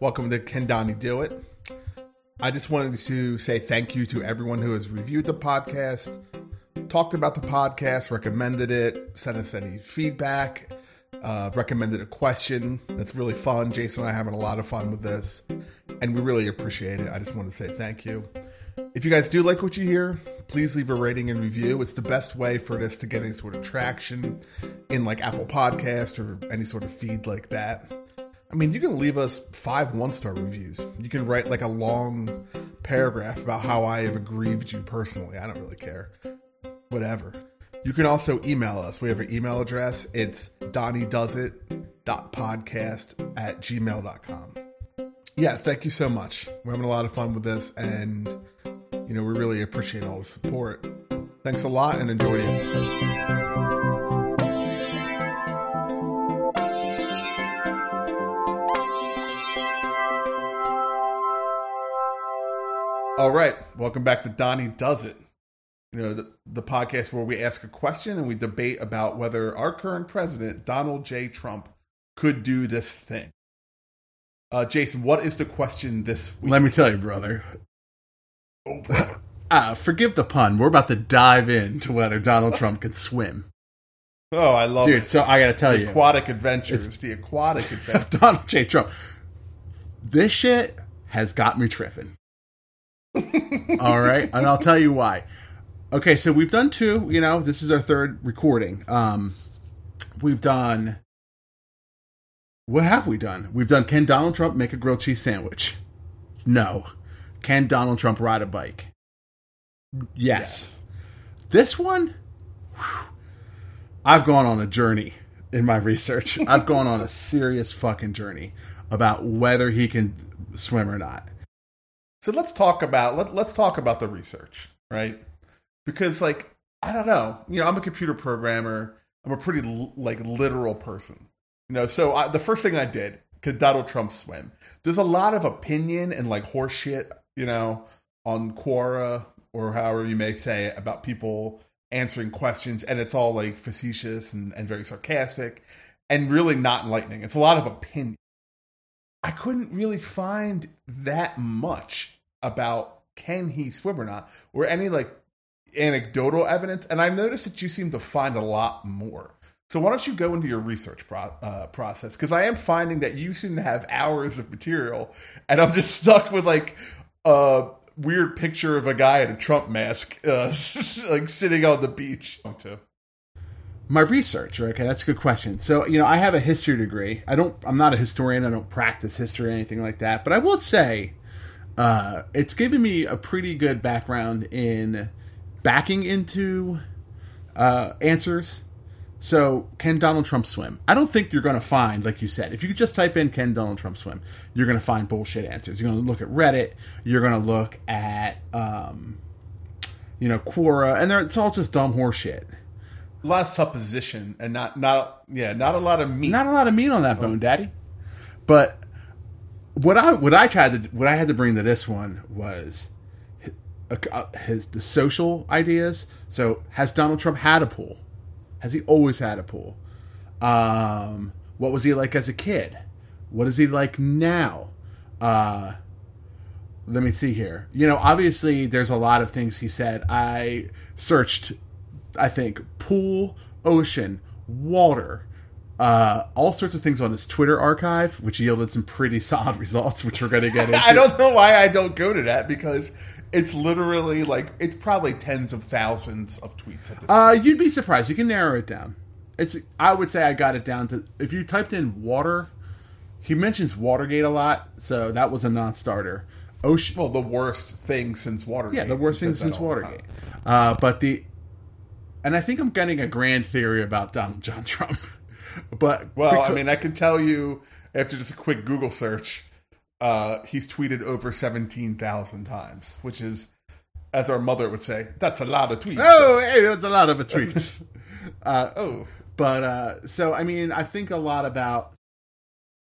Welcome to Can Donnie Do It. I just wanted to say thank you to everyone who has reviewed the podcast, talked about the podcast, recommended it, sent us any feedback, uh, recommended a question. That's really fun. Jason and I having a lot of fun with this, and we really appreciate it. I just want to say thank you. If you guys do like what you hear, please leave a rating and review. It's the best way for this to get any sort of traction in like Apple Podcast or any sort of feed like that. I mean, you can leave us five one star reviews. You can write like a long paragraph about how I have aggrieved you personally. I don't really care. Whatever. You can also email us. We have an email address. It's donniedoesit.podcast at gmail.com. Yeah, thank you so much. We're having a lot of fun with this, and, you know, we really appreciate all the support. Thanks a lot, and enjoy the episode. All right, welcome back to Donnie Does It. You know, the, the podcast where we ask a question and we debate about whether our current president, Donald J. Trump, could do this thing. Uh, Jason, what is the question this week? Let me tell you, brother. Oh, brother. Uh, forgive the pun. We're about to dive into whether Donald Trump can swim. oh, I love Dude, it. so I got to tell The you. aquatic adventures. It's, the aquatic adventures. Donald J. Trump. This shit has got me tripping. All right, and I'll tell you why. Okay, so we've done two. You know, this is our third recording. Um, we've done. What have we done? We've done. Can Donald Trump make a grilled cheese sandwich? No. Can Donald Trump ride a bike? Yes. This one, whew, I've gone on a journey in my research. I've gone on a serious fucking journey about whether he can swim or not. So let's talk about let, let's talk about the research, right? Because like I don't know, you know, I'm a computer programmer. I'm a pretty like literal person, you know. So I, the first thing I did could Donald Trump swim? There's a lot of opinion and like horseshit, you know, on Quora or however you may say it about people answering questions, and it's all like facetious and, and very sarcastic and really not enlightening. It's a lot of opinion. I couldn't really find that much about can he swim or not, or any like anecdotal evidence. And I've noticed that you seem to find a lot more. So why don't you go into your research pro- uh, process? Because I am finding that you seem to have hours of material, and I'm just stuck with like a weird picture of a guy in a Trump mask, uh, like sitting on the beach. My research okay that's a good question. So you know i have a history degree. I don't i'm not a historian. I don't practice history or anything like that. But i will say uh, it's given me a pretty good background in backing into uh, answers. So can donald trump swim? I don't think you're going to find like you said if you just type in can donald trump swim? you're going to find bullshit answers. You're going to look at reddit. You're going to look at um, you know quora. And it's all just dumb horse shit A lot of supposition and not not yeah not a lot of meat. not a lot of meat on that bone, Daddy. But what I what I tried to what I had to bring to this one was his, the social ideas. So has Donald Trump had a pool? Has he always had a pool? Um, what was he like as a kid? What is he like now? Uh, let me see here. You know, obviously, there's a lot of things he said. I searched, I think, pool, ocean, water, uh, all sorts of things on his Twitter archive, which yielded some pretty solid results, which we're going to get into. I don't know why I don't go to that because it's literally like it's probably tens of thousands of tweets. Uh, you'd be surprised. You can narrow it down. It's. I would say I got it down to if you typed in water. He mentions Watergate a lot, so that was a non-starter. Ocean. well, the worst thing since Watergate. Yeah, the worst thing since Watergate. Uh, but the, and I think I'm getting a grand theory about Donald John Trump. But Well, I mean, I can tell you after just a quick Google search, uh, he's tweeted over seventeen thousand times, which is, as our mother would say, that's a lot of tweets. oh, hey, that's a lot of tweets. uh, oh, but uh, so I mean, I think a lot about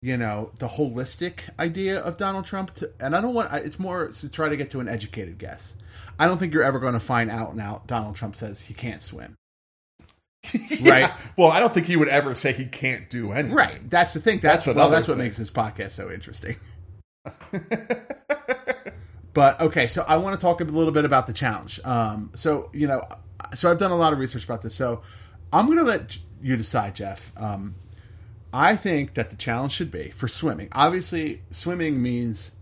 you know the holistic idea of Donald Trump, to, and I don't want. It's more to try to get to an educated guess. I don't think you're ever going to find out and out. Donald Trump says he can't swim. right. Well, I don't think he would ever say he can't do anything. Right. That's the thing. That's That's well, that's what makes this podcast so interesting. But okay, so I want to talk a little bit about the challenge. Um, so you know, so I've done a lot of research about this. So I'm going to let you decide, Jeff. Um, I think that the challenge should be for swimming. Obviously, swimming means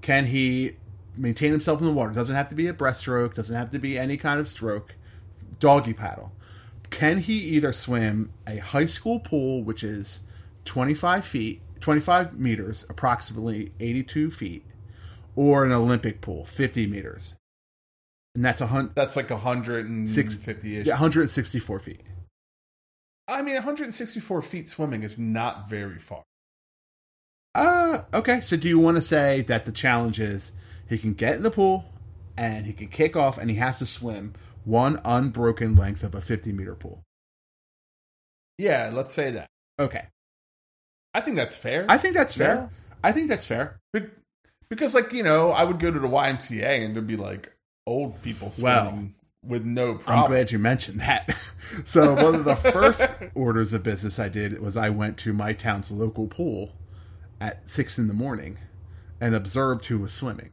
can he maintain himself in the water? Doesn't have to be a breaststroke. Doesn't have to be any kind of stroke. Doggy paddle. Can he either swim a high school pool, which is 25 feet, 25 meters, approximately 82 feet, or an Olympic pool, 50 meters? And that's a hundred, That's like 150 ish. yeah, 164 feet. I mean, 164 feet swimming is not very far. Uh, okay. So do you want to say that the challenge is he can get in the pool and he can kick off and he has to swim one unbroken length of a 50 meter pool? Yeah, let's say that. Okay. I think that's fair. I think that's fair. I think that's fair. Be- because, like, you know, I would go to the YMCA and there'd be like old people swimming with no problem. I'm glad you mentioned that. so one of the first orders of business I did was I went to my town's local pool at six in the morning and observed who was swimming.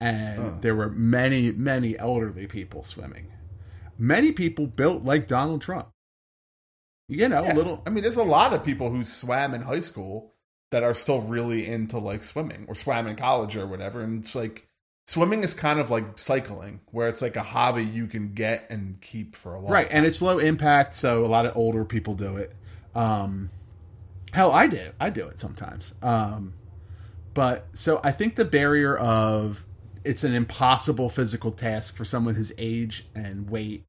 And Oh. there were many, many elderly people swimming. Many people built like Donald Trump. You know, Yeah. a little I mean, there's a lot of people who swam in high school that are still really into like swimming or swam in college or whatever. And it's like swimming is kind of like cycling, where it's like a hobby you can get and keep for a while. right and it's low impact so a lot of older people do it. Um hell i do. I do it sometimes. Um but so i think the barrier of it's an impossible physical task for someone his age and weight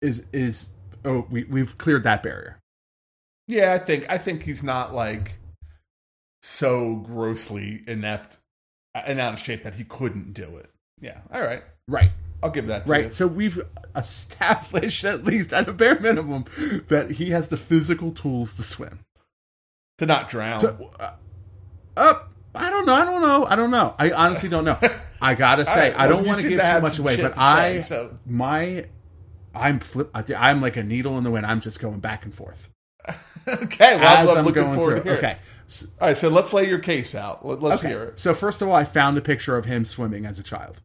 is is oh we, we've cleared that barrier. Yeah, I think I think he's not like so grossly inept and out of shape that he couldn't do it. Yeah. All right. right I'll give that to right you. so we've established at least at a bare minimum that he has the physical tools to swim To not drown. To- uh, up. I don't know. I don't know. I don't know. I honestly don't know. I gotta say, right, I don't want to give too much away, but I, say, so- my, I'm flip. I'm like a needle in the wind. I'm just going back and forth okay. Well, I'm I'm looking forward through. to hear Okay. All right. So let's lay your case out. Let, let's Okay. hear it. So first of all, I found a picture of him swimming as a child.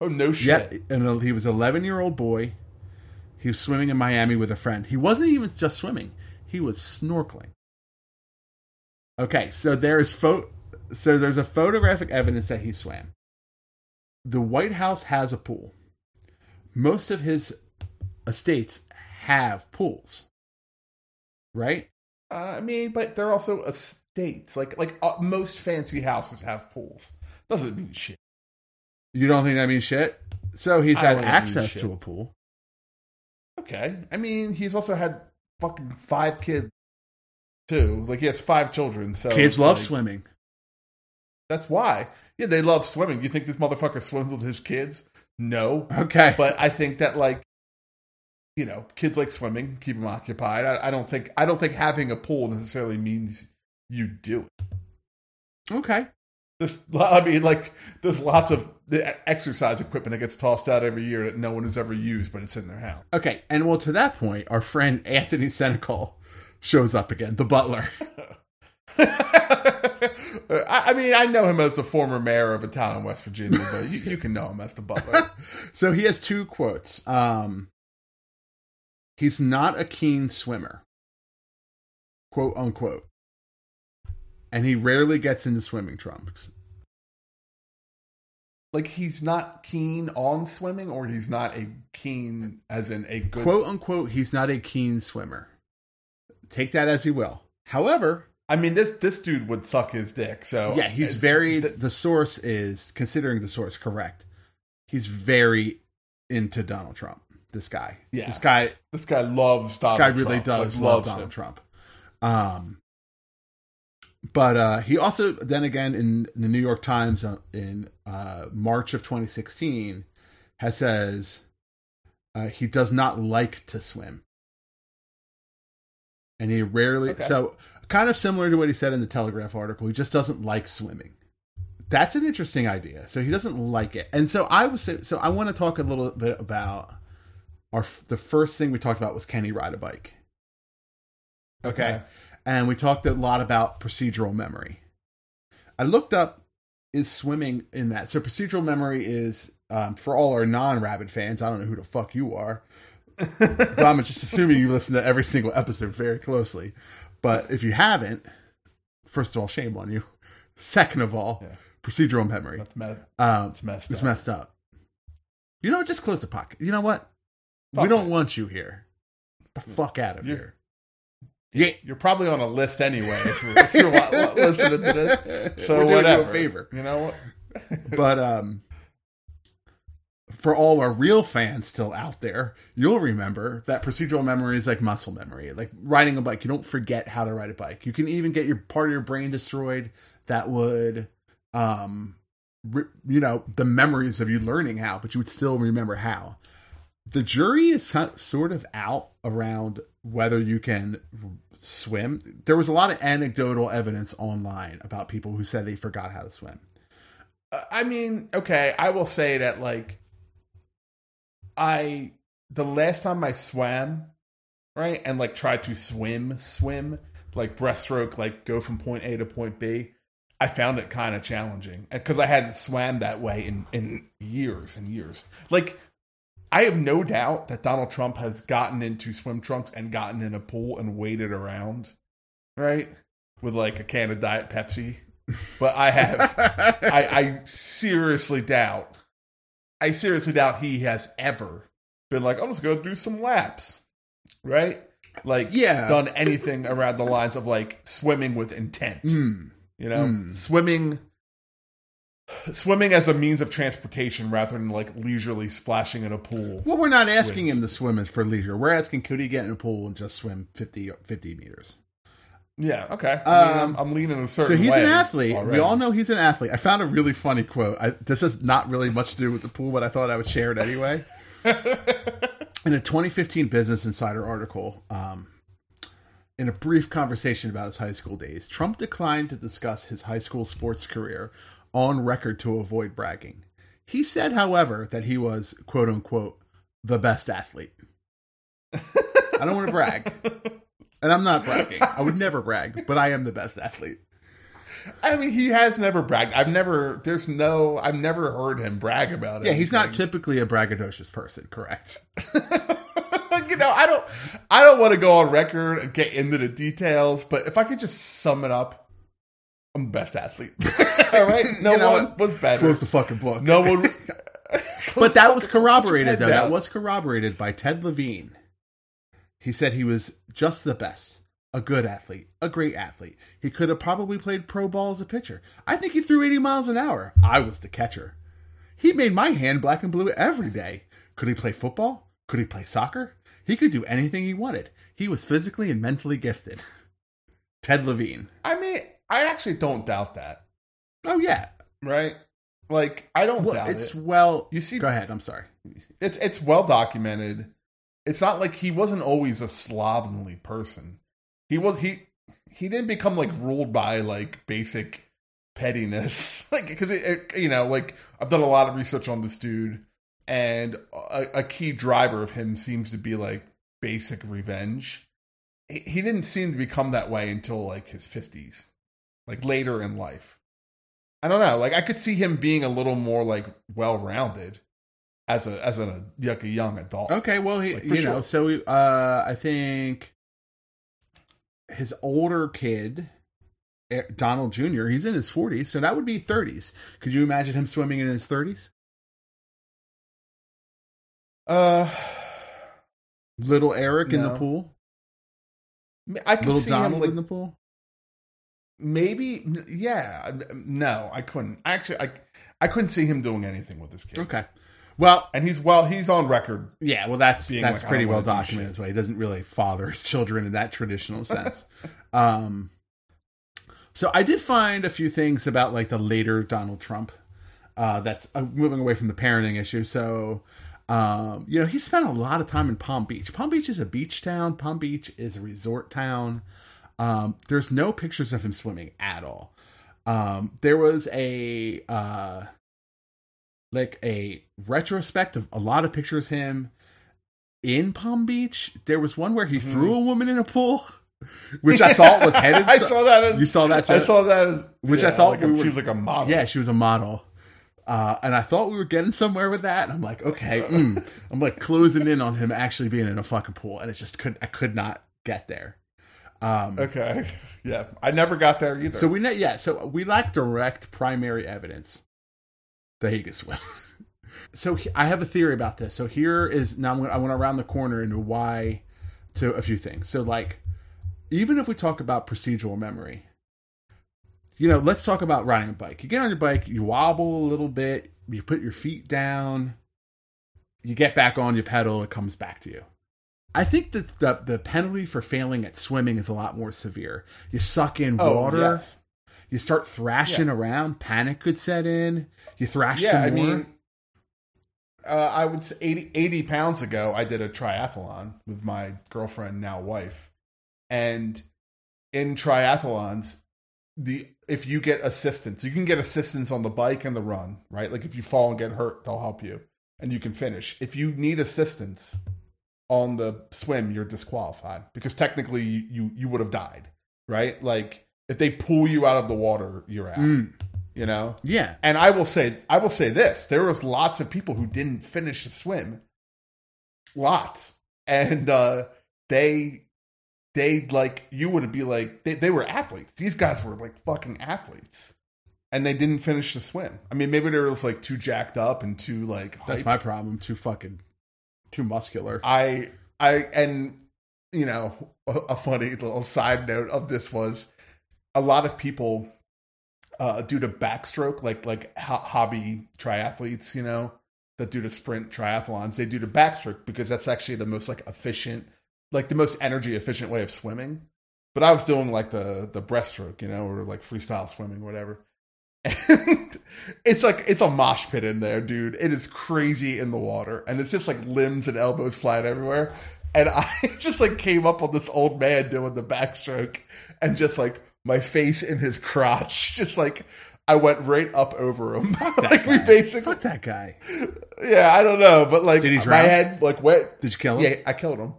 Oh no shit. Yeah, and he was 11 year old boy. He was swimming in Miami with a friend. He wasn't even just swimming; he was snorkeling. Okay, so there's pho- so there's a photographic evidence that he swam. The White House has a pool. Most of his estates have pools, right? Uh, I mean, but they're also estates. Like like uh, most fancy houses have pools. Doesn't mean shit. You don't think that means shit? So he's I had don't think it means access to a pool. Okay. I mean, he's also had fucking five kids too. Like he has five children. So Kids love like- swimming. That's why. Yeah, they love swimming. You think this motherfucker swims with his kids? No. Okay, But I think that like you know, kids like swimming, keep them occupied. I, I don't think I don't think having a pool necessarily means you do it. okay. There's, I mean, like there's lots of the exercise equipment that gets tossed out every year that no one has ever used, but it's in their house. Okay, and well, to that point, our friend Anthony Senecal shows up again, the butler. I, I mean, I know him as the former mayor of a town in West Virginia, but you, you can know him as the butler. so he has two quotes. Um, he's not a keen swimmer, quote unquote, and he rarely gets into swimming trunks. like he's not keen on swimming, or he's not a keen as in a good. Quote unquote, he's not a keen swimmer. Take that as you will. However, I mean, this this dude would suck his dick. So yeah, he's very. th- the source is considering the source correct. He's very into Donald Trump. This guy. Yeah. This guy. this guy loves Donald Trump. this guy really Trump, does like, love Donald him. Trump. Um, but uh, he also then again in the New York Times uh, in uh, March of 2016 has says uh, he does not like to swim, and he rarely Okay. so kind of similar to what he said in the Telegraph article. He just doesn't like swimming. That's an interesting idea. So he doesn't like it, and so I was so I want to talk a little bit about our the first thing we talked about was can he ride a bike? Okay. Okay. And we talked a lot about procedural memory. I looked up is swimming in that. So procedural memory is um, for all our non-rabbit fans. I don't know who the fuck you are. but I'm just assuming you listen to every single episode very closely. But if you haven't, first of all, shame on you. Second of all, Yeah. procedural memory. That's me- Um, it's messed it's up. messed up. You know, just close the pocket. You know what? We don't it. want you here. Get the fuck out of You- here. Yeah, You're probably on a list anyway if you're, if you're listening to this. So We're doing whatever. you a favor. You know what? but um for all our real fans still out there, you'll remember that procedural memory is like muscle memory. Like riding a bike, you don't forget how to ride a bike. You can even get your part of your brain destroyed that would um re- you know, the memories of you learning how, but you would still remember how. The jury is sort of out around whether you can swim. There was a lot of anecdotal evidence online about people who said they forgot how to swim. Uh, I mean, okay, I will say that like I the last time I swam, right, and like tried to swim, swim, like breaststroke, like go from point A to point B, I found it kind of challenging because I hadn't swam that way in in years and years. Like I have no doubt that Donald Trump has gotten into swim trunks and gotten in a pool and waded around, right, with like a can of Diet Pepsi. But I have I, I seriously doubt. I seriously doubt he has ever been like, I'm just gonna do some laps, right? Like, Yeah. done anything around the lines of like swimming with intent. Mm. You know, Mm. swimming, swimming as a means of transportation rather than like leisurely splashing in a pool. Well, we're not asking him to swim for leisure. We're asking could he get in a pool and just swim 50, 50 meters. Yeah, okay. I mean, Um, leaning a So he's an athlete. already. We all know he's an athlete. I found a really funny quote. I, this has not really much to do with the pool, but I thought I would share it anyway. in a 2015 Business Insider article, um, in a brief conversation about his high school days, Trump declined to discuss his high school sports career on record to avoid bragging. He said, however, that he was, quote unquote, the best athlete. I don't want to brag. And I'm not bragging. I would never brag, but I am the best athlete. I mean, he has never bragged. I've never. There's no. I've never heard him brag about it. Yeah, he's not typically a braggadocious person, correct? you know, I don't. I don't want to go on record and get into the details, but if I could just sum it up, I'm the best athlete. All right, no You know one what? was better. Close the fucking book. No one. but that was corroborated, though. down. That was corroborated by Ted Levine. He said he was just the best, a good athlete, a great athlete. He could have probably played pro ball as a pitcher. I think he threw 80 miles an hour. I was the catcher. He made my hand black and blue every day. Could he play football? Could he play soccer? He could do anything he wanted. He was physically and mentally gifted. Ted Levine. I mean, I actually don't doubt that. Oh yeah. Right? Like, I don't Well, doubt it's it. well. You see- Go ahead. I'm sorry. It's it's well documented. It's not like he wasn't always a slovenly person. He was he he didn't become like ruled by like basic pettiness. like because you know like I've done a lot of research on this dude, and a, a key driver of him seems to be like basic revenge. He, didn't seem to become that way until like his fifties, like later in life. I don't know. Like I could see him being a little more like well rounded as a as a like a young adult. Okay, well, he, Like, you know, so we, uh, I think his older kid, eh, Donald Jr., he's in his 40s, so that would be 30s. Could you imagine him swimming in his 30s? Uh, Little Eric in the pool? I could Little see Donald him like in the pool? maybe. Yeah, no, I couldn't. Actually, I I couldn't see him doing anything with this kid. Okay. Well, and he's well, he's on record. yeah, well, that's that's like, pretty well documented shit. as well. He doesn't really father his children in that traditional sense. um, so I did find a few things about like the later Donald Trump. Uh, that's uh, moving away from the parenting issue. So, um, you know, he spent a lot of time in Palm Beach. Palm Beach is a beach town. Palm Beach is a resort town. Um, there's no pictures of him swimming at all. Um, there was a uh, like a retrospect of a lot of pictures of him in Palm Beach. There was one where he Mhm. threw a woman in a pool. which I thought was headed. I saw that. As, You saw that, I saw that. As, Which I thought like we a- were- she was like a model. Yeah, she was a model. Uh, and I thought we were getting somewhere with that. And I'm like, okay, mm. I'm like closing in on him actually being in a fucking pool, and it just could I could not get there. Um, Okay. Yeah, I never got there either. so we know, yeah, so we lack direct primary evidence that he could swim. so he- I have a theory about this. So here is now I'm gonna, I want to round the corner into why to a few things. So like, even if we talk about procedural memory, you know, let's talk about riding a bike. You get on your bike, you wobble a little bit, you put your feet down, you get back on, your pedal, it comes back to you. I think that the the penalty for failing at swimming is a lot more severe. You suck in oh, water, yes. you start thrashing around, panic could set in. You thrash Yeah, I more. mean, uh, I would say 80, 80 pounds ago, I did a triathlon with my girlfriend, now wife, and in triathlons, the if you get assistance, you can get assistance on the bike and the run, right? Like if you fall and get hurt, they'll help you, and you can finish. If you need assistance on the swim, you're disqualified because technically you you, you would have died, right? Like if they pull you out of the water, you're out. Mm, You know, yeah, and I will say, I will say this: there was lots of people who didn't finish the swim, lots, and uh, they, they like you would be like they, they were athletes. These guys were like fucking athletes, and they didn't finish the swim. I mean, maybe they were just like too jacked up and too like. that's hyped. my problem. Too fucking, too muscular. I I and you know a, a funny little side note of this was a lot of people uh do to backstroke like like ho- hobby triathletes you know that do the sprint triathlons they do the backstroke because that's actually the most like efficient like the most energy efficient way of swimming. But i was doing like the the breaststroke you know or like freestyle swimming whatever. And it's like it's a mosh pit in there dude. It is crazy in the water. And it's just like limbs and elbows flying everywhere. And i just like came up on this old man doing the backstroke. And just like my face in his crotch. Just like i went right up over him. Like we basically Fuck that guy. yeah i don't know. But like Did he my head like went Did you kill him? yeah i killed him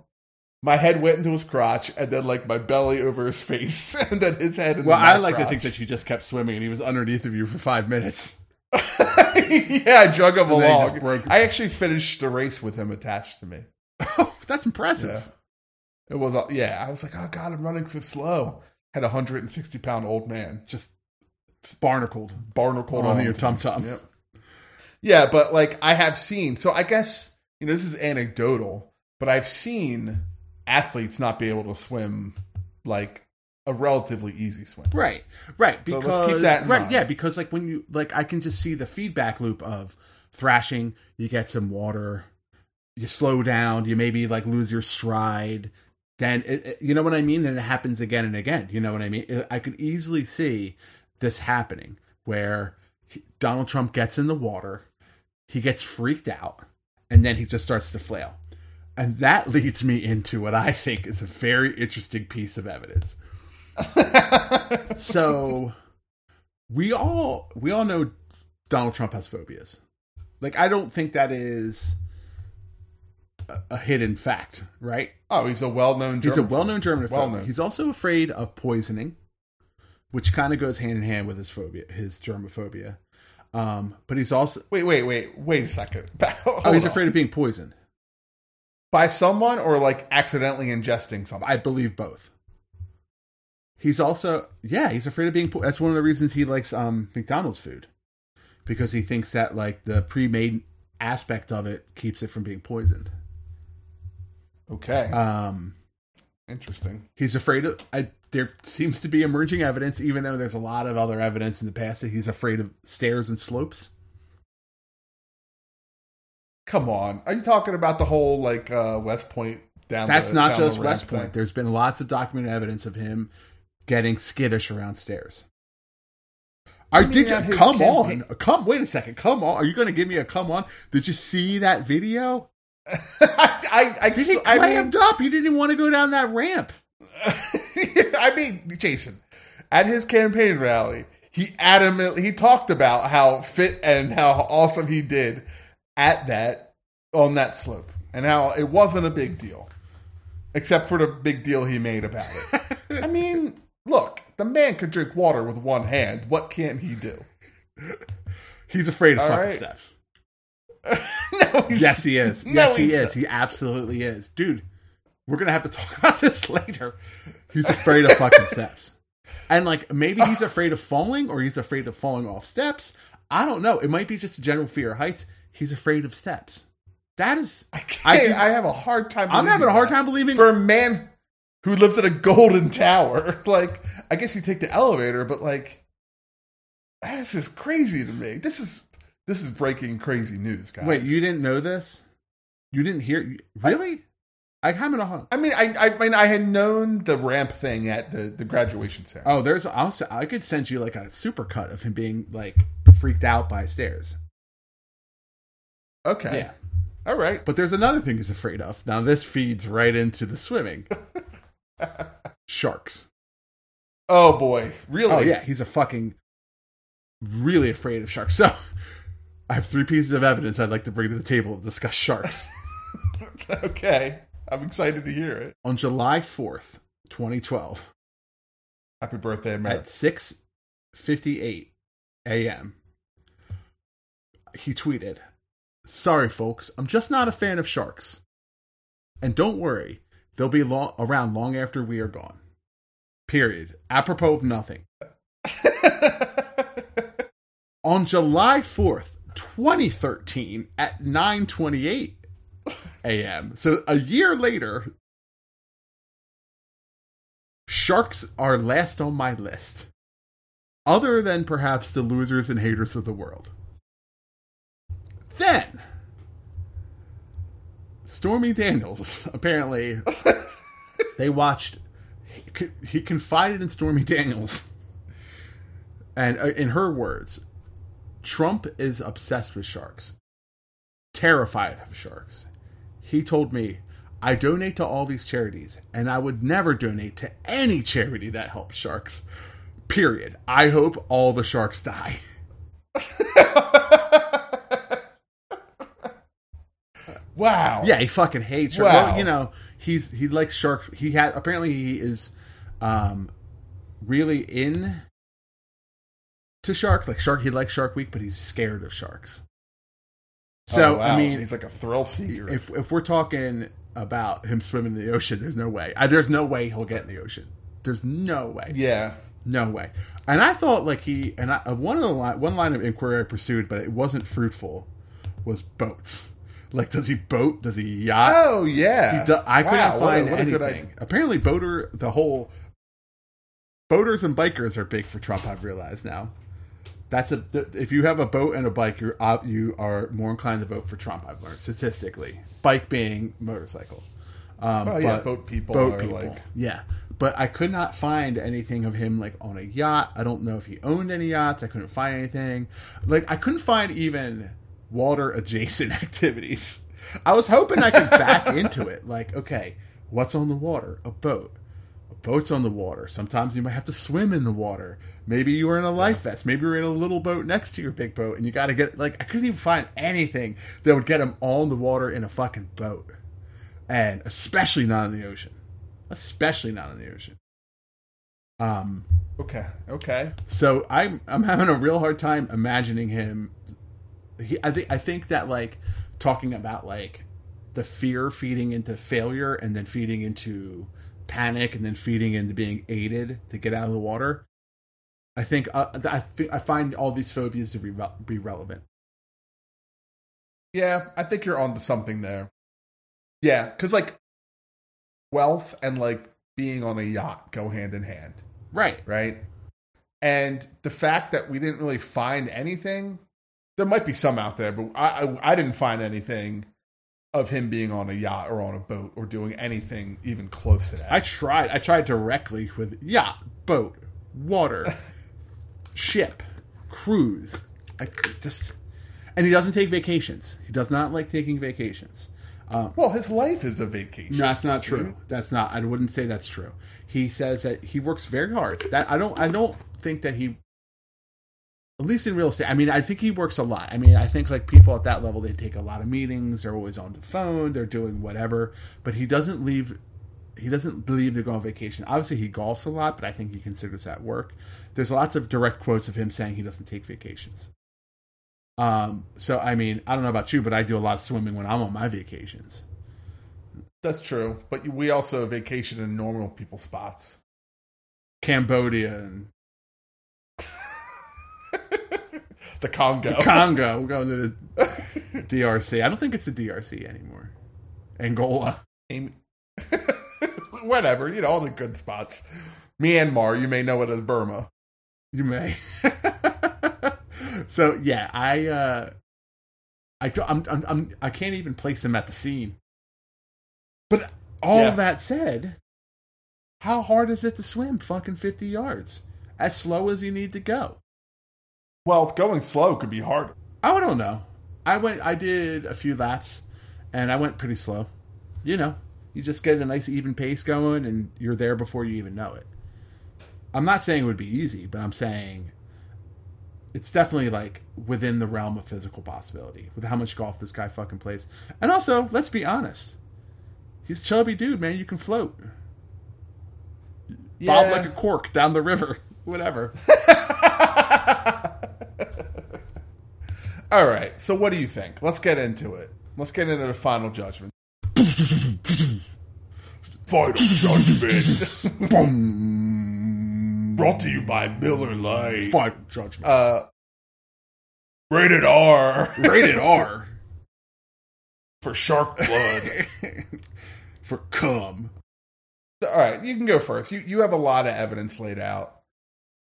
my head went into his crotch and then like my belly over his face and then his head Well, I like to think that you just kept swimming and he was underneath of you for five minutes. yeah, I drug him And along. I actually finished the race with him attached to me. Oh, that's impressive. Yeah. It was, uh, yeah. I was like, oh god, I'm running so slow. Had a 160 pound old man Just barnacled. barnacled On on your tum-tum. Yep. Yeah, but like I have seen. So I guess you know this is anecdotal, but I've seen athletes not be able to swim like a relatively easy swim. Right, right. So Because let's keep that right, mind. yeah. Because like when you like, I can just see the feedback loop of thrashing. You get some water, you slow down, you maybe like lose your stride. Then it, it- you know what I mean. Then it happens again and again. You know what I mean. It- I could easily see this happening where he- Donald Trump gets in the water, he gets freaked out, and then he just starts to flail. And that leads me into what I think is a very interesting piece of evidence so we all we all know Donald Trump has phobias. Like I don't think that is a, a hidden fact, right? Oh, he's a well-known. He's a German well-known German. Well-known. He's also afraid of poisoning, which kind of goes hand in hand with his phobia, his germophobia. Um, but he's also Wait, wait, wait, wait a second. oh, he's afraid of being poisoned. By someone or like accidentally ingesting something. I believe both. He's also yeah, he's afraid of being. Po- that's one of the reasons he likes um McDonald's food, because he thinks that like the pre-made aspect of it keeps it from being poisoned. Okay, Um, interesting. he's afraid of. I, there seems to be emerging evidence, even though there's a lot of other evidence in the past that he's afraid of stairs and slopes. Come on, are you talking about the whole like uh West Point down? That's the, not down just West thing? Point. There's been lots of documented evidence of him getting skittish around stairs. I did you come campaign- on? Come wait a second. Come on. Are you going to give me a come on? Did you see that video? I, I, I, Did he I mean, clammed up? He didn't even want to go down that ramp. I mean, Jason, at his campaign rally, he adamantly he talked about how fit and how awesome he did at that on that slope, and how it wasn't a big deal, except for the big deal he made about it. I mean, look, the man could drink water with one hand. What can't he do? He's afraid of All fucking right. steps. no, Yes, he is. No, yes, he is. He absolutely is. Dude, we're going to have to talk about this later. He's afraid of fucking steps. And like maybe he's afraid of falling or he's afraid of falling off steps. I don't know. It might be just a general fear of heights. He's afraid of steps. That is I. I I, have a hard time. I'm having a hard time believing for a man who lives in a golden tower. Like, I guess you take the elevator, but like, this is crazy to me. This is this is breaking crazy news, guys. Wait, you didn't know this? You didn't hear Really? I, haven't a I mean, I, I mean, I had known the ramp thing at the the graduation ceremony. Oh, there's also I'll I could send you like a super cut of him being like freaked out by stairs. Okay, Yeah. all right. But there's another thing he's afraid of. Now this feeds right into the swimming. Sharks. Oh boy, really? Oh yeah, he's a fucking really afraid of sharks. So I have three pieces of evidence I'd like to bring to the table to discuss sharks. okay, I'm excited to hear it. On July 4th, 2012, Happy birthday, America. at 6:58 a.m., he tweeted, "Sorry folks, I'm just not a fan of sharks. And don't worry, they'll be long, around long after we are gone." Period. Apropos of nothing. on July 4th, 2013 at 9:28 a.m. So a year later, sharks are last on my list. Other than perhaps the losers and haters of the world. Then Stormy Daniels apparently they watched he, he confided in Stormy Daniels and uh, in her words Trump is obsessed with sharks, terrified of sharks. He told me, I donate to all these charities, and I would never donate to any charity that helps sharks. Period. I hope all the sharks die. wow. Yeah, he fucking hates sharks. Wow. Well, you know, he's he likes sharks. He had apparently he is um really in to shark. Like shark, he likes Shark Week, but he's scared of sharks. So Oh, I mean, he's like a thrill seeker. if if we're talking about him swimming in the ocean, there's no way. I, there's no way he'll get in the ocean. There's no way. yeah. No way. And I thought like he and I, one of the line, one line of inquiry I pursued, but it wasn't fruitful, was boats. Like, does he boat? Does he yacht? Oh yeah. He do, I couldn't Wow, what a- find what a good anything. Apparently, boater the whole boaters and bikers are big for Trump. I've realized now. That's a if you have a boat and a bike, you're you are more inclined to vote for Trump. I've learned statistically. Bike being motorcycle. Um, Oh yeah, boat people boat are people. like Yeah, but I could not find anything of him like on a yacht. I don't know if he owned any yachts. I couldn't find anything. Like I couldn't find even water adjacent activities. I was hoping I could back into it. Like, okay, what's on the water? A boat. A boat's on the water. Sometimes you might have to swim in the water. Maybe you were in a life vest. Maybe you're in a little boat next to your big boat, and you got to get like I couldn't even find anything that would get him on the water in a fucking boat, and especially not in the ocean. Especially not in the ocean. Um. okay, okay. So I'm I'm having a real hard time imagining him. He, I think I think that like talking about like the fear feeding into failure and then feeding into panic and then feeding into being aided to get out of the water. I think uh, I think I find all these phobias to be, re- be relevant. Yeah, I think you're onto something there. Yeah, because like wealth and like being on a yacht go hand in hand, Right. right? And the fact that we didn't really find anything, there might be some out there, but I I, I didn't find anything of him being on a yacht or on a boat or doing anything even close to that. I tried. I tried directly with yacht, boat, water, ship, cruise. I just and he doesn't take vacations. He does not like taking vacations. Um, well, his life is a vacation. no, that's not true. That's not. I wouldn't say that's true. He says that he works very hard. That I don't. I don't think that he. At least in real estate, I mean, I think he works a lot. I mean, I think like people at that level, they take a lot of meetings. They're always on the phone. They're doing whatever, but he doesn't leave he doesn't believe to go on vacation. Obviously, he golfs a lot, but I think he considers that work. There's lots of direct quotes of him saying he doesn't take vacations. Um, so I mean, I don't know about you, but I do a lot of swimming when I'm on my vacations. That's true, but we also vacation in normal people spots. Cambodia and the Congo. Congo. We're going to the DRC. I don't think it's the DRC anymore. Angola. Whatever, you know, all the good spots. Myanmar, you may know it as Burma. You may. so yeah, I uh I I'm, I'm, I'm I can't even place him at the scene. But all Yeah. that said, how hard is it to swim fucking 50 yards? As slow as you need to go. Well, going slow could be hard. Oh, I don't know. I went I did a few laps and I went pretty slow. You know, you just get a nice even pace going and you're there before you even know it. I'm not saying it would be easy, but I'm saying it's definitely like within the realm of physical possibility with how much golf this guy fucking plays. And also, let's be honest. He's a chubby dude, man. You can float. Bob like a cork down the river. Whatever. All right, so what do you think? Let's get into it. Let's get into the final judgment. final judgment. Brought to you by Miller Lite. Final judgment. Uh, rated R. Rated R. for shark blood. For cum. All right, you can go first. You you have a lot of evidence laid out.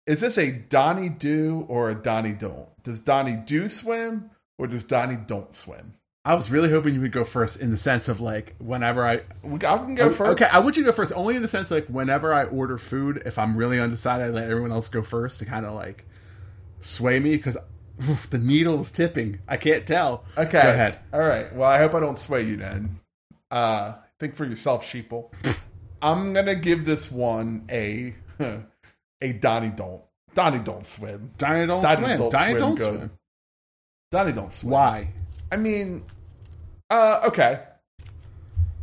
Is this a Donnie do or a Donnie don't? Does Donnie do swim or does Donnie don't swim? I was really hoping you would go first in the sense of like whenever I I can go first. Okay, I want you to go first only in the sense like whenever I order food, if I'm really undecided, I let everyone else go first to kind of like sway me because the needle is tipping. I can't tell. Okay. Go ahead. All right. Well, I hope I don't sway you then. Uh, think for yourself, sheeple. I'm gonna give this one a a Donnie don't. Donnie don't swim. Donnie don't Donnie swim. don't Donnie swim don't good. swim. Donnie don't swim. Why? I mean, uh, okay.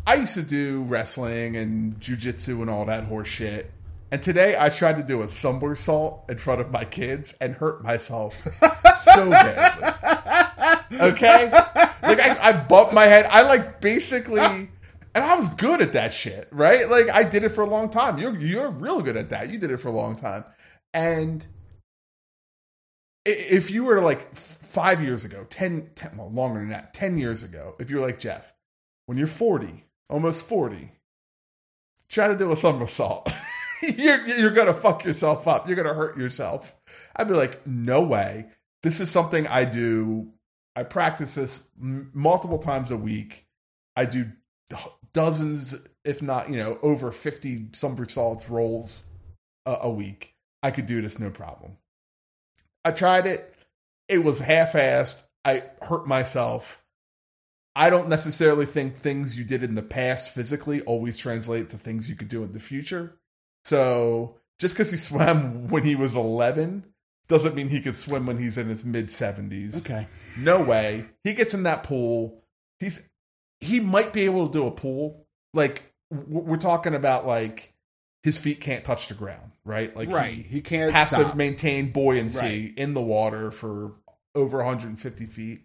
I used to do wrestling and jujitsu and all that horse shit. And today I tried to do a somersault in front of my kids and hurt myself so badly. Okay? Like I, I bumped my head. I like basically and I was good at that shit, right? Like I did it for a long time. You're you're real good at that. You did it for a long time. And if you were like five years ago, 10, 10 well, longer than that, 10 years ago, if you're like Jeff, when you're 40, almost 40, try to do a somersault. you're, you're going to fuck yourself up. You're going to hurt yourself. I'd be like, no way. This is something I do. I practice this m- multiple times a week. I do dozens, if not, you know, over 50 somersaults rolls a, a week. I could do this no problem. I tried it. It was half assed. I hurt myself. I don't necessarily think things you did in the past physically always translate to things you could do in the future. So just because he swam when he was 11 doesn't mean he could swim when he's in his mid 70s. Okay. No way. He gets in that pool. He's he might be able to do a pool. Like we're talking about like his feet can't touch the ground, right? Like right. he He can't has stop. to maintain buoyancy Right. in the water for over 150 feet.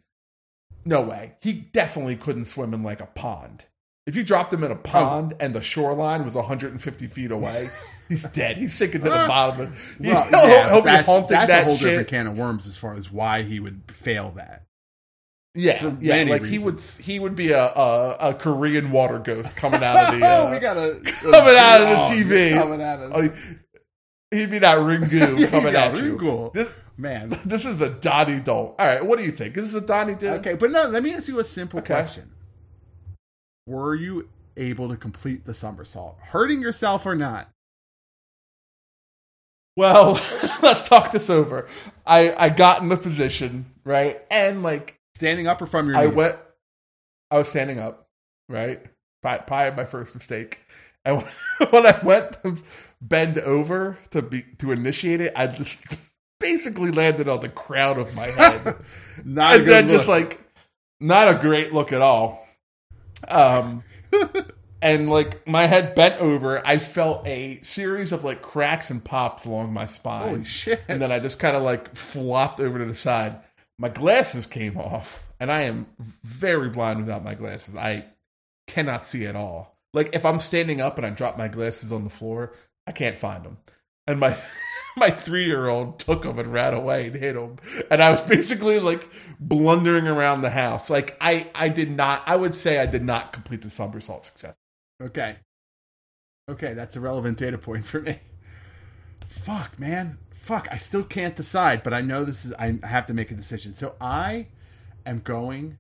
No way. He definitely couldn't swim in like a pond. If you dropped him in a Oh. pond and the shoreline was 150 feet away, he's dead. He's sinking to the ah. bottom of well, he'll, yeah, he'll that's, haunting that's that a whole shit. different can of worms as far as why he would fail that. Yeah, yeah. Like he would, he would be a, a a Korean water ghost coming out of the. Uh, we got a coming out of the TV. Coming out of oh, he'd be that Ringu coming Yeah, at you. Ringu. This, man. this is the Donnie Don't. All right, what do you think? Is this a Donnie dude? Okay, but no, let me ask you a simple Okay. question. Were you able to complete the somersault? Hurting yourself or not? Well, let's talk this over. I I got in the position right, and like Standing up or from your I knees? went. I was standing up, right? Probably, my first mistake. And when I went to bend over to be to initiate it, I just basically landed on the crown of my head, Not a and then just like not a great look at all. Um, and like my head bent over, I felt a series of like cracks and pops along my spine. Holy shit. And then I just kind of like flopped over to the side. My glasses came off, and I am very blind without my glasses. I cannot see at all. Like if I'm standing up and I drop my glasses on the floor, I can't find them. And my my three year old took them and ran away and hit them. And I was basically like blundering around the house. Like I I did not. I would say I did not complete the somersault success. Okay. Okay, that's a relevant data point for me. Fuck, man. Fuck, I still can't decide, but I know this is I have to make a decision. So I am going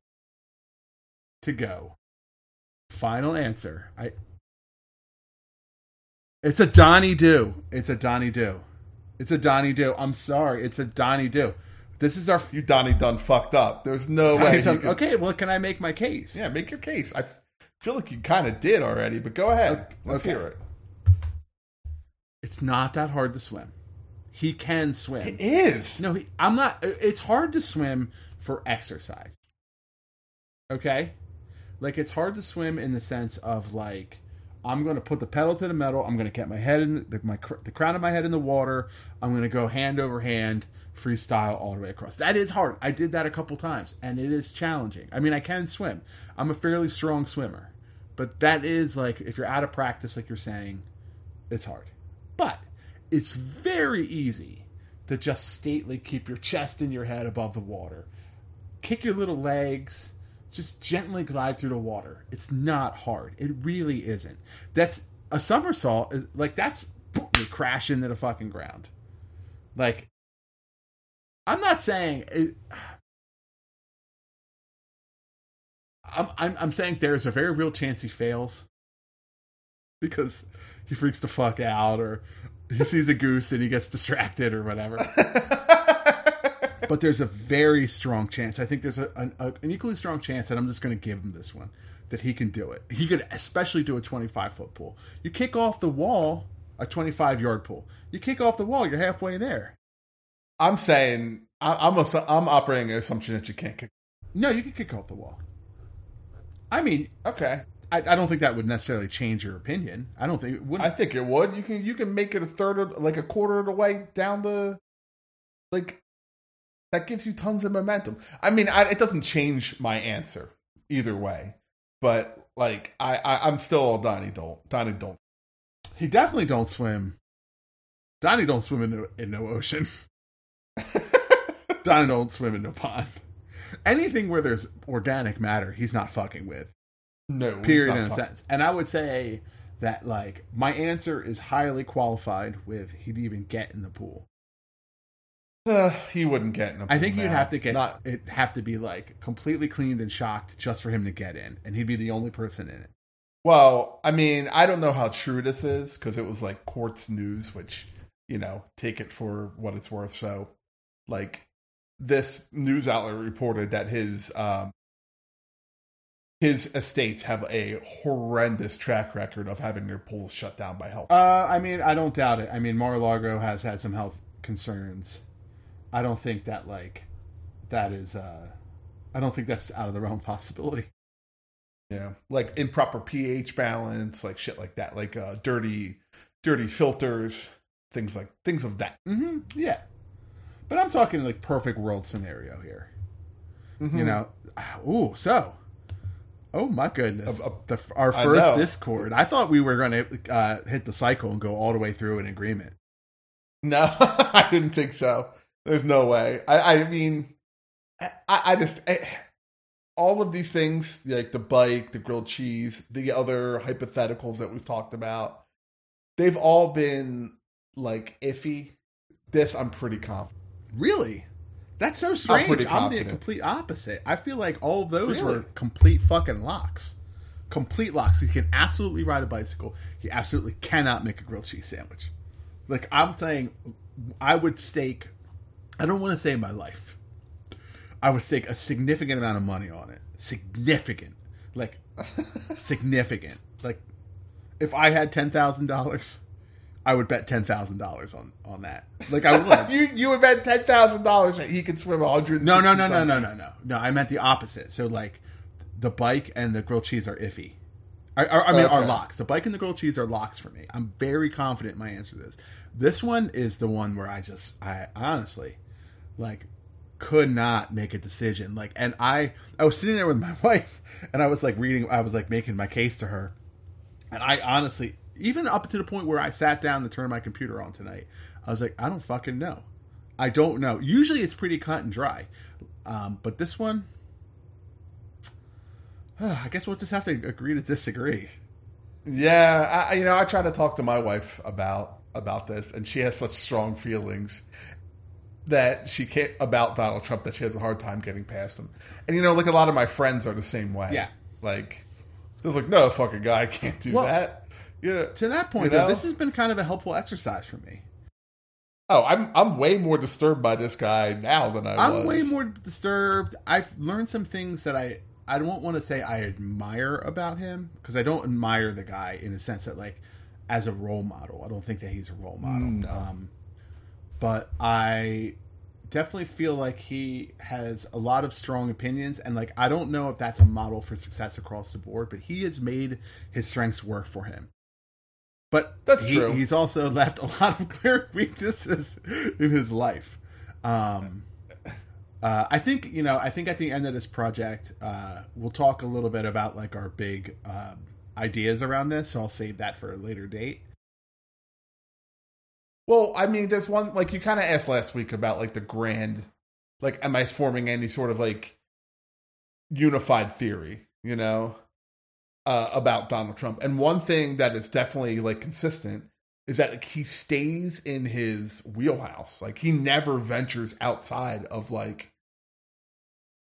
to go. Final answer. I It's a Donnie Do. It's a Donnie Do. It's a Donnie Do. I'm sorry. It's a Donnie Do. This is our You Donnie done fucked up. There's no Donnie way. Done- could- Okay, well, can I make my case? Yeah, make your case. I feel like you kind of did already, but go ahead. Let's okay. hear it. It's not that hard to swim. He can swim. It is. No, he, I'm not. It's hard to swim for exercise. Okay? Like, it's hard to swim in the sense of, like, I'm going to put the pedal to the metal. I'm going to get my head in the, my, cr- the crown of my head in the water. I'm going to go hand over hand, freestyle all the way across. That is hard. I did that a couple times, and it is challenging. I mean, I can swim. I'm a fairly strong swimmer. But that is, like, if you're out of practice, like you're saying, it's hard. But it's very easy to just stately keep your chest and your head above the water. Kick your little legs, just gently glide through the water. It's not hard. It really isn't. That's a somersault. Like that's boom, you crash into the fucking ground. Like I'm not saying it, I'm, I'm I'm saying there's a very real chance he fails because he freaks the fuck out or he sees a goose and he gets distracted or whatever. but there's a very strong chance. I think there's a, an, a, an equally strong chance, and I'm just going to give him this one that he can do it. He could especially do a 25 foot pool. You kick off the wall, a 25 yard pool. You kick off the wall, you're halfway there. I'm saying I, I'm a, I'm operating an assumption that you can't kick. No, you can kick off the wall. I mean, Okay, I, I don't think that would necessarily change your opinion. I don't think it would. I think it would. You can you can make it a third of like a quarter of the way down the like that gives you tons of momentum. I mean, I, it doesn't change my answer either way, but like I, I I'm still a Donnie don't Donnie don't. He definitely don't swim. Donnie don't swim in no, in no ocean. Donnie don't swim in no pond. Anything where there's organic matter, he's not fucking with. No, Period in a sense. And I would say that like my answer is highly qualified with he'd even get in the pool. Uh, he wouldn't get in. I think you'd have to get not. it have to be like completely cleaned and shocked just for him to get in, and he'd be the only person in it. Well, I mean, I don't know how true this is because it was like Quartz News, which you know, take it for what it's worth. So, like, this news outlet reported that his um, his estates have a horrendous track record of having their pools shut down by health. Uh, I mean, I don't doubt it. I mean, Mar-a-Lago has had some health concerns. I don't think that like that is. uh I don't think that's out of the realm of possibility. Yeah, like improper pH balance, like shit like that, like uh, dirty, dirty filters, things like things of that. hmm Yeah, but I'm talking like perfect world scenario here. Mm-hmm. You know, ooh, so. Oh my goodness! Uh, uh, the, our first know. Discord. I thought we were going to uh, hit the cycle and go all the way through an agreement. No, I didn't think so. There's no way. I, I mean, I, I just I, all of these things, like the bike, the grilled cheese, the other hypotheticals that we've talked about, they've all been like iffy. This, I'm pretty confident. Really? That's so strange. I'm, the complete opposite. I feel like all of those were complete fucking locks. Complete locks. He can absolutely ride a bicycle. He absolutely cannot make a grilled cheese sandwich. Like I'm saying, I would stake. I don't want to say my life. I would stake a significant amount of money on it. Significant, like significant. Like if I had ten thousand dollars, I would bet ten thousand dollars on on that. Like I would. you you would bet ten thousand dollars that he could swim a hundred. No, no, no, no, no, no, no. No, I meant the opposite. So like the bike and the grilled cheese are iffy. I, I, I mean, Okay. are locks. The bike and the grilled cheese are locks for me. I'm very confident in my answer to this. This one is the one where I just, I honestly, like, could not make a decision. Like, and I, I was sitting there with my wife, and I was like reading, I was like making my case to her, and I honestly, even up to the point where I sat down to turn my computer on tonight, I was like, I don't fucking know. I don't know. Usually it's pretty cut and dry, um, but this one, I guess we'll just have to agree to disagree. Yeah, I, you know, I try to talk to my wife about about this, and she has such strong feelings that she can't about Donald Trump that she has a hard time getting past him. And you know, like a lot of my friends are the same way. Yeah. like they're like, no, fucking guy can't do Well, that. You know, To that point, You know? though, this has been kind of a helpful exercise for me. oh, I'm I'm way more disturbed by this guy now than I was. I'm way more disturbed. I've learned some things that I I don't want to say I admire about him because I don't admire the guy in a sense that like as a role model. I don't think that he's a role model. No. Um, but I definitely feel like he has a lot of strong opinions and like I don't know if that's a model for success across the board, but he has made his strengths work for him. But That's he- true. He's also left a lot of clear weaknesses in his life. Um, uh, I think you know. I think at the end of this project, uh, we'll talk a little bit about like our big um, ideas around this. So I'll save that for a later date. Well, I mean, there's one like you kind of asked last week about like the grand, like, am I forming any sort of like unified theory? You know, uh, about Donald Trump. And one thing that is definitely like consistent is that like, he stays in his wheelhouse. Like he never ventures outside of like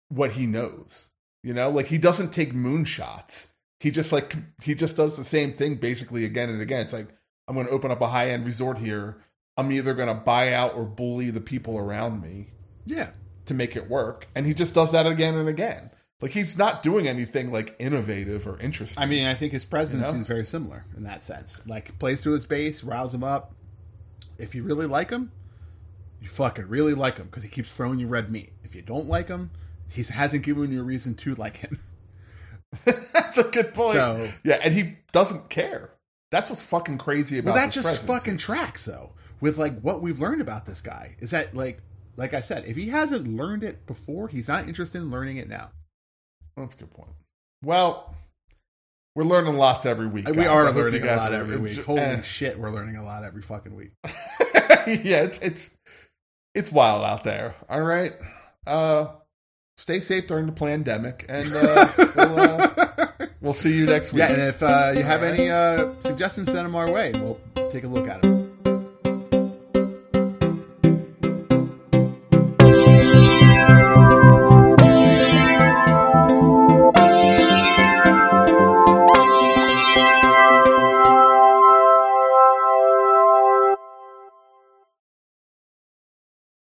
what he knows. You know, like he doesn't take moonshots. He just like he just does the same thing basically again and again. It's like I'm going to open up a high end resort here. I'm either going to buy out or bully the people around me Yeah, to make it work, and he just does that again and again. Like he's not doing anything like innovative or interesting. I mean, I think his presidency You know? is very similar in that sense. Like plays to his base, riles him up. If you really like him, you fucking really like him because he keeps throwing you red meat. If you don't like him, he hasn't given you a reason to like him. that's a good point. So- yeah, and he doesn't care. That's what's fucking crazy about. Well, that just presidency. fucking tracks though with like what we've learned about this guy. Is that like, like I said, if he hasn't learned it before, he's not interested in learning it now. That's a good point. Well, we're learning lots every week. we guys. I are learning a lot every week. Holy eh. shit, we're learning a lot every fucking week. yeah, it's it's it's wild out there. All right. Uh stay safe during the pandemic and uh, we'll, uh, we'll see you next week. Yeah, and if uh, you have any uh, suggestions, send them our way. We'll take a look at them.